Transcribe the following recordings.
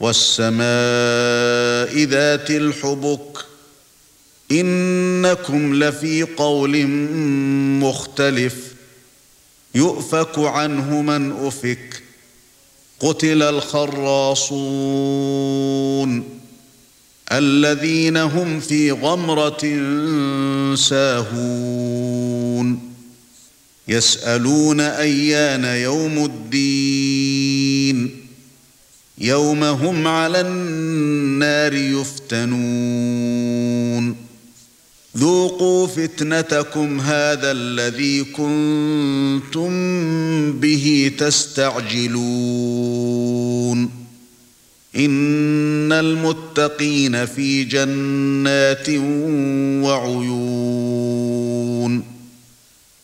والسماء ذات الحبك إنكم لفي قول مختلف يؤفك عنه من أفك قتل الخراصون الذين هم في غمرة ساهون يسألون أيان يوم الدين يوم هم على النار يفتنون. ذوقوا فتنتكم هذا الذي كنتم به تستعجلون. إن المتقين في جنات وعيون.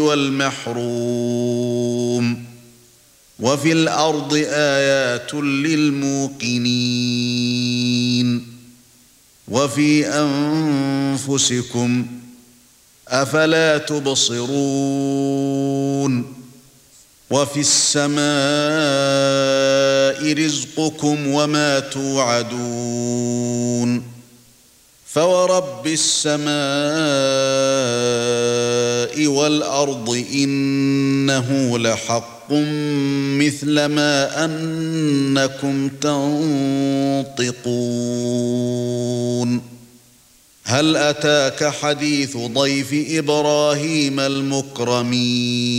والمحروم. وفي الأرض آيات للموقنين. وفي أنفسكم أفلا تبصرون. وفي السماء رزقكم وما توعدون. فورب السماء والارض انه لحق مثل ما انكم تنطقون هل اتاك حديث ضيف إبراهيم المكرمين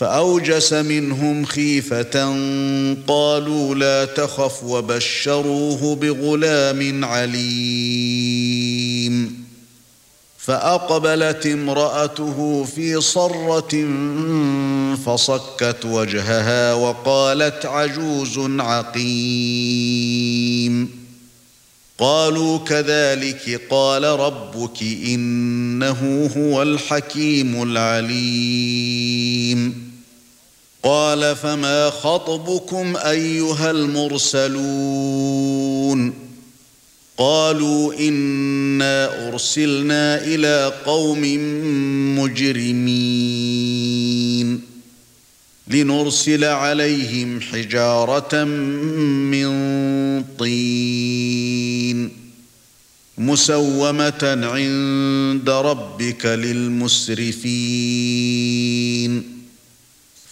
فأوجس منهم خيفة قالوا لا تخف وبشروه بغلام عليم. فأقبلت امرأته في صرة فصكت وجهها وقالت عجوز عقيم. قالوا كذلك قال ربك إنه هو الحكيم العليم. قال فما خطبكم أيها المرسلون قالوا إنا أرسلنا إلى قوم مجرمين لنرسل عليهم حجارة من طين مسومة عند ربك للمسرفين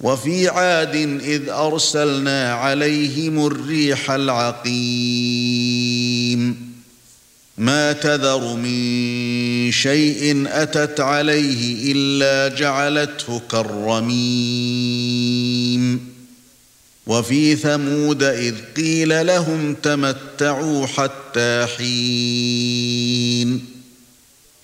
وفي عاد إذ أرسلنا عليهم الريح العقيم. ما تذر من شيء أتت عليه إلا جعلته كالرميم. وفي ثمود إذ قيل لهم تمتعوا حتى حين.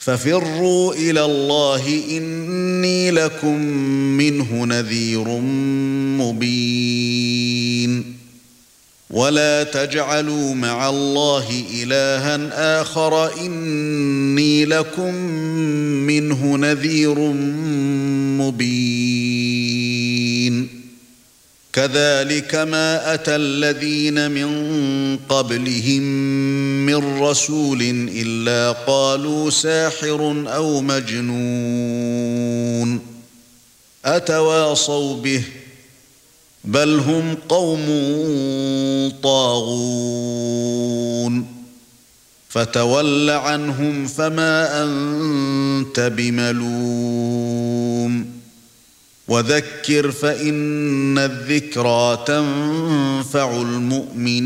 ففروا إلى الله إني لكم منه نذير مبين. ولا تجعلوا مع الله إلها آخر إني لكم منه نذير مبين. كذلك ما أتى الذين من قبلهم من رسول إلا قالوا ساحر أو مجنون أتواصوا به بل هم قوم طاغون فتول عنهم فما أنت بملوم وذكر فإن الذكرى تنفع المؤمنين.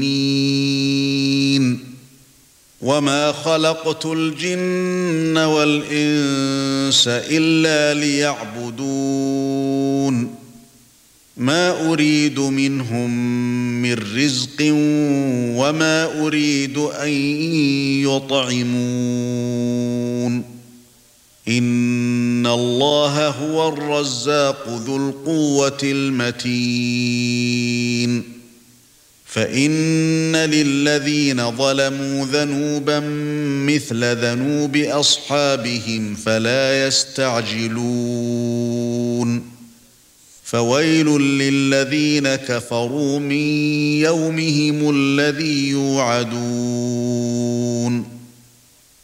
وما خلقت الجن والإنس إلا ليعبدون. ما أريد منهم من رزق وما أريد أن يطعمون. ان الله هو الرزاق ذو القوه المتين فان للذين ظلموا ذنوبا مثل ذنوب اصحابهم فلا يستعجلون فويل للذين كفروا من يومهم الذي يوعدون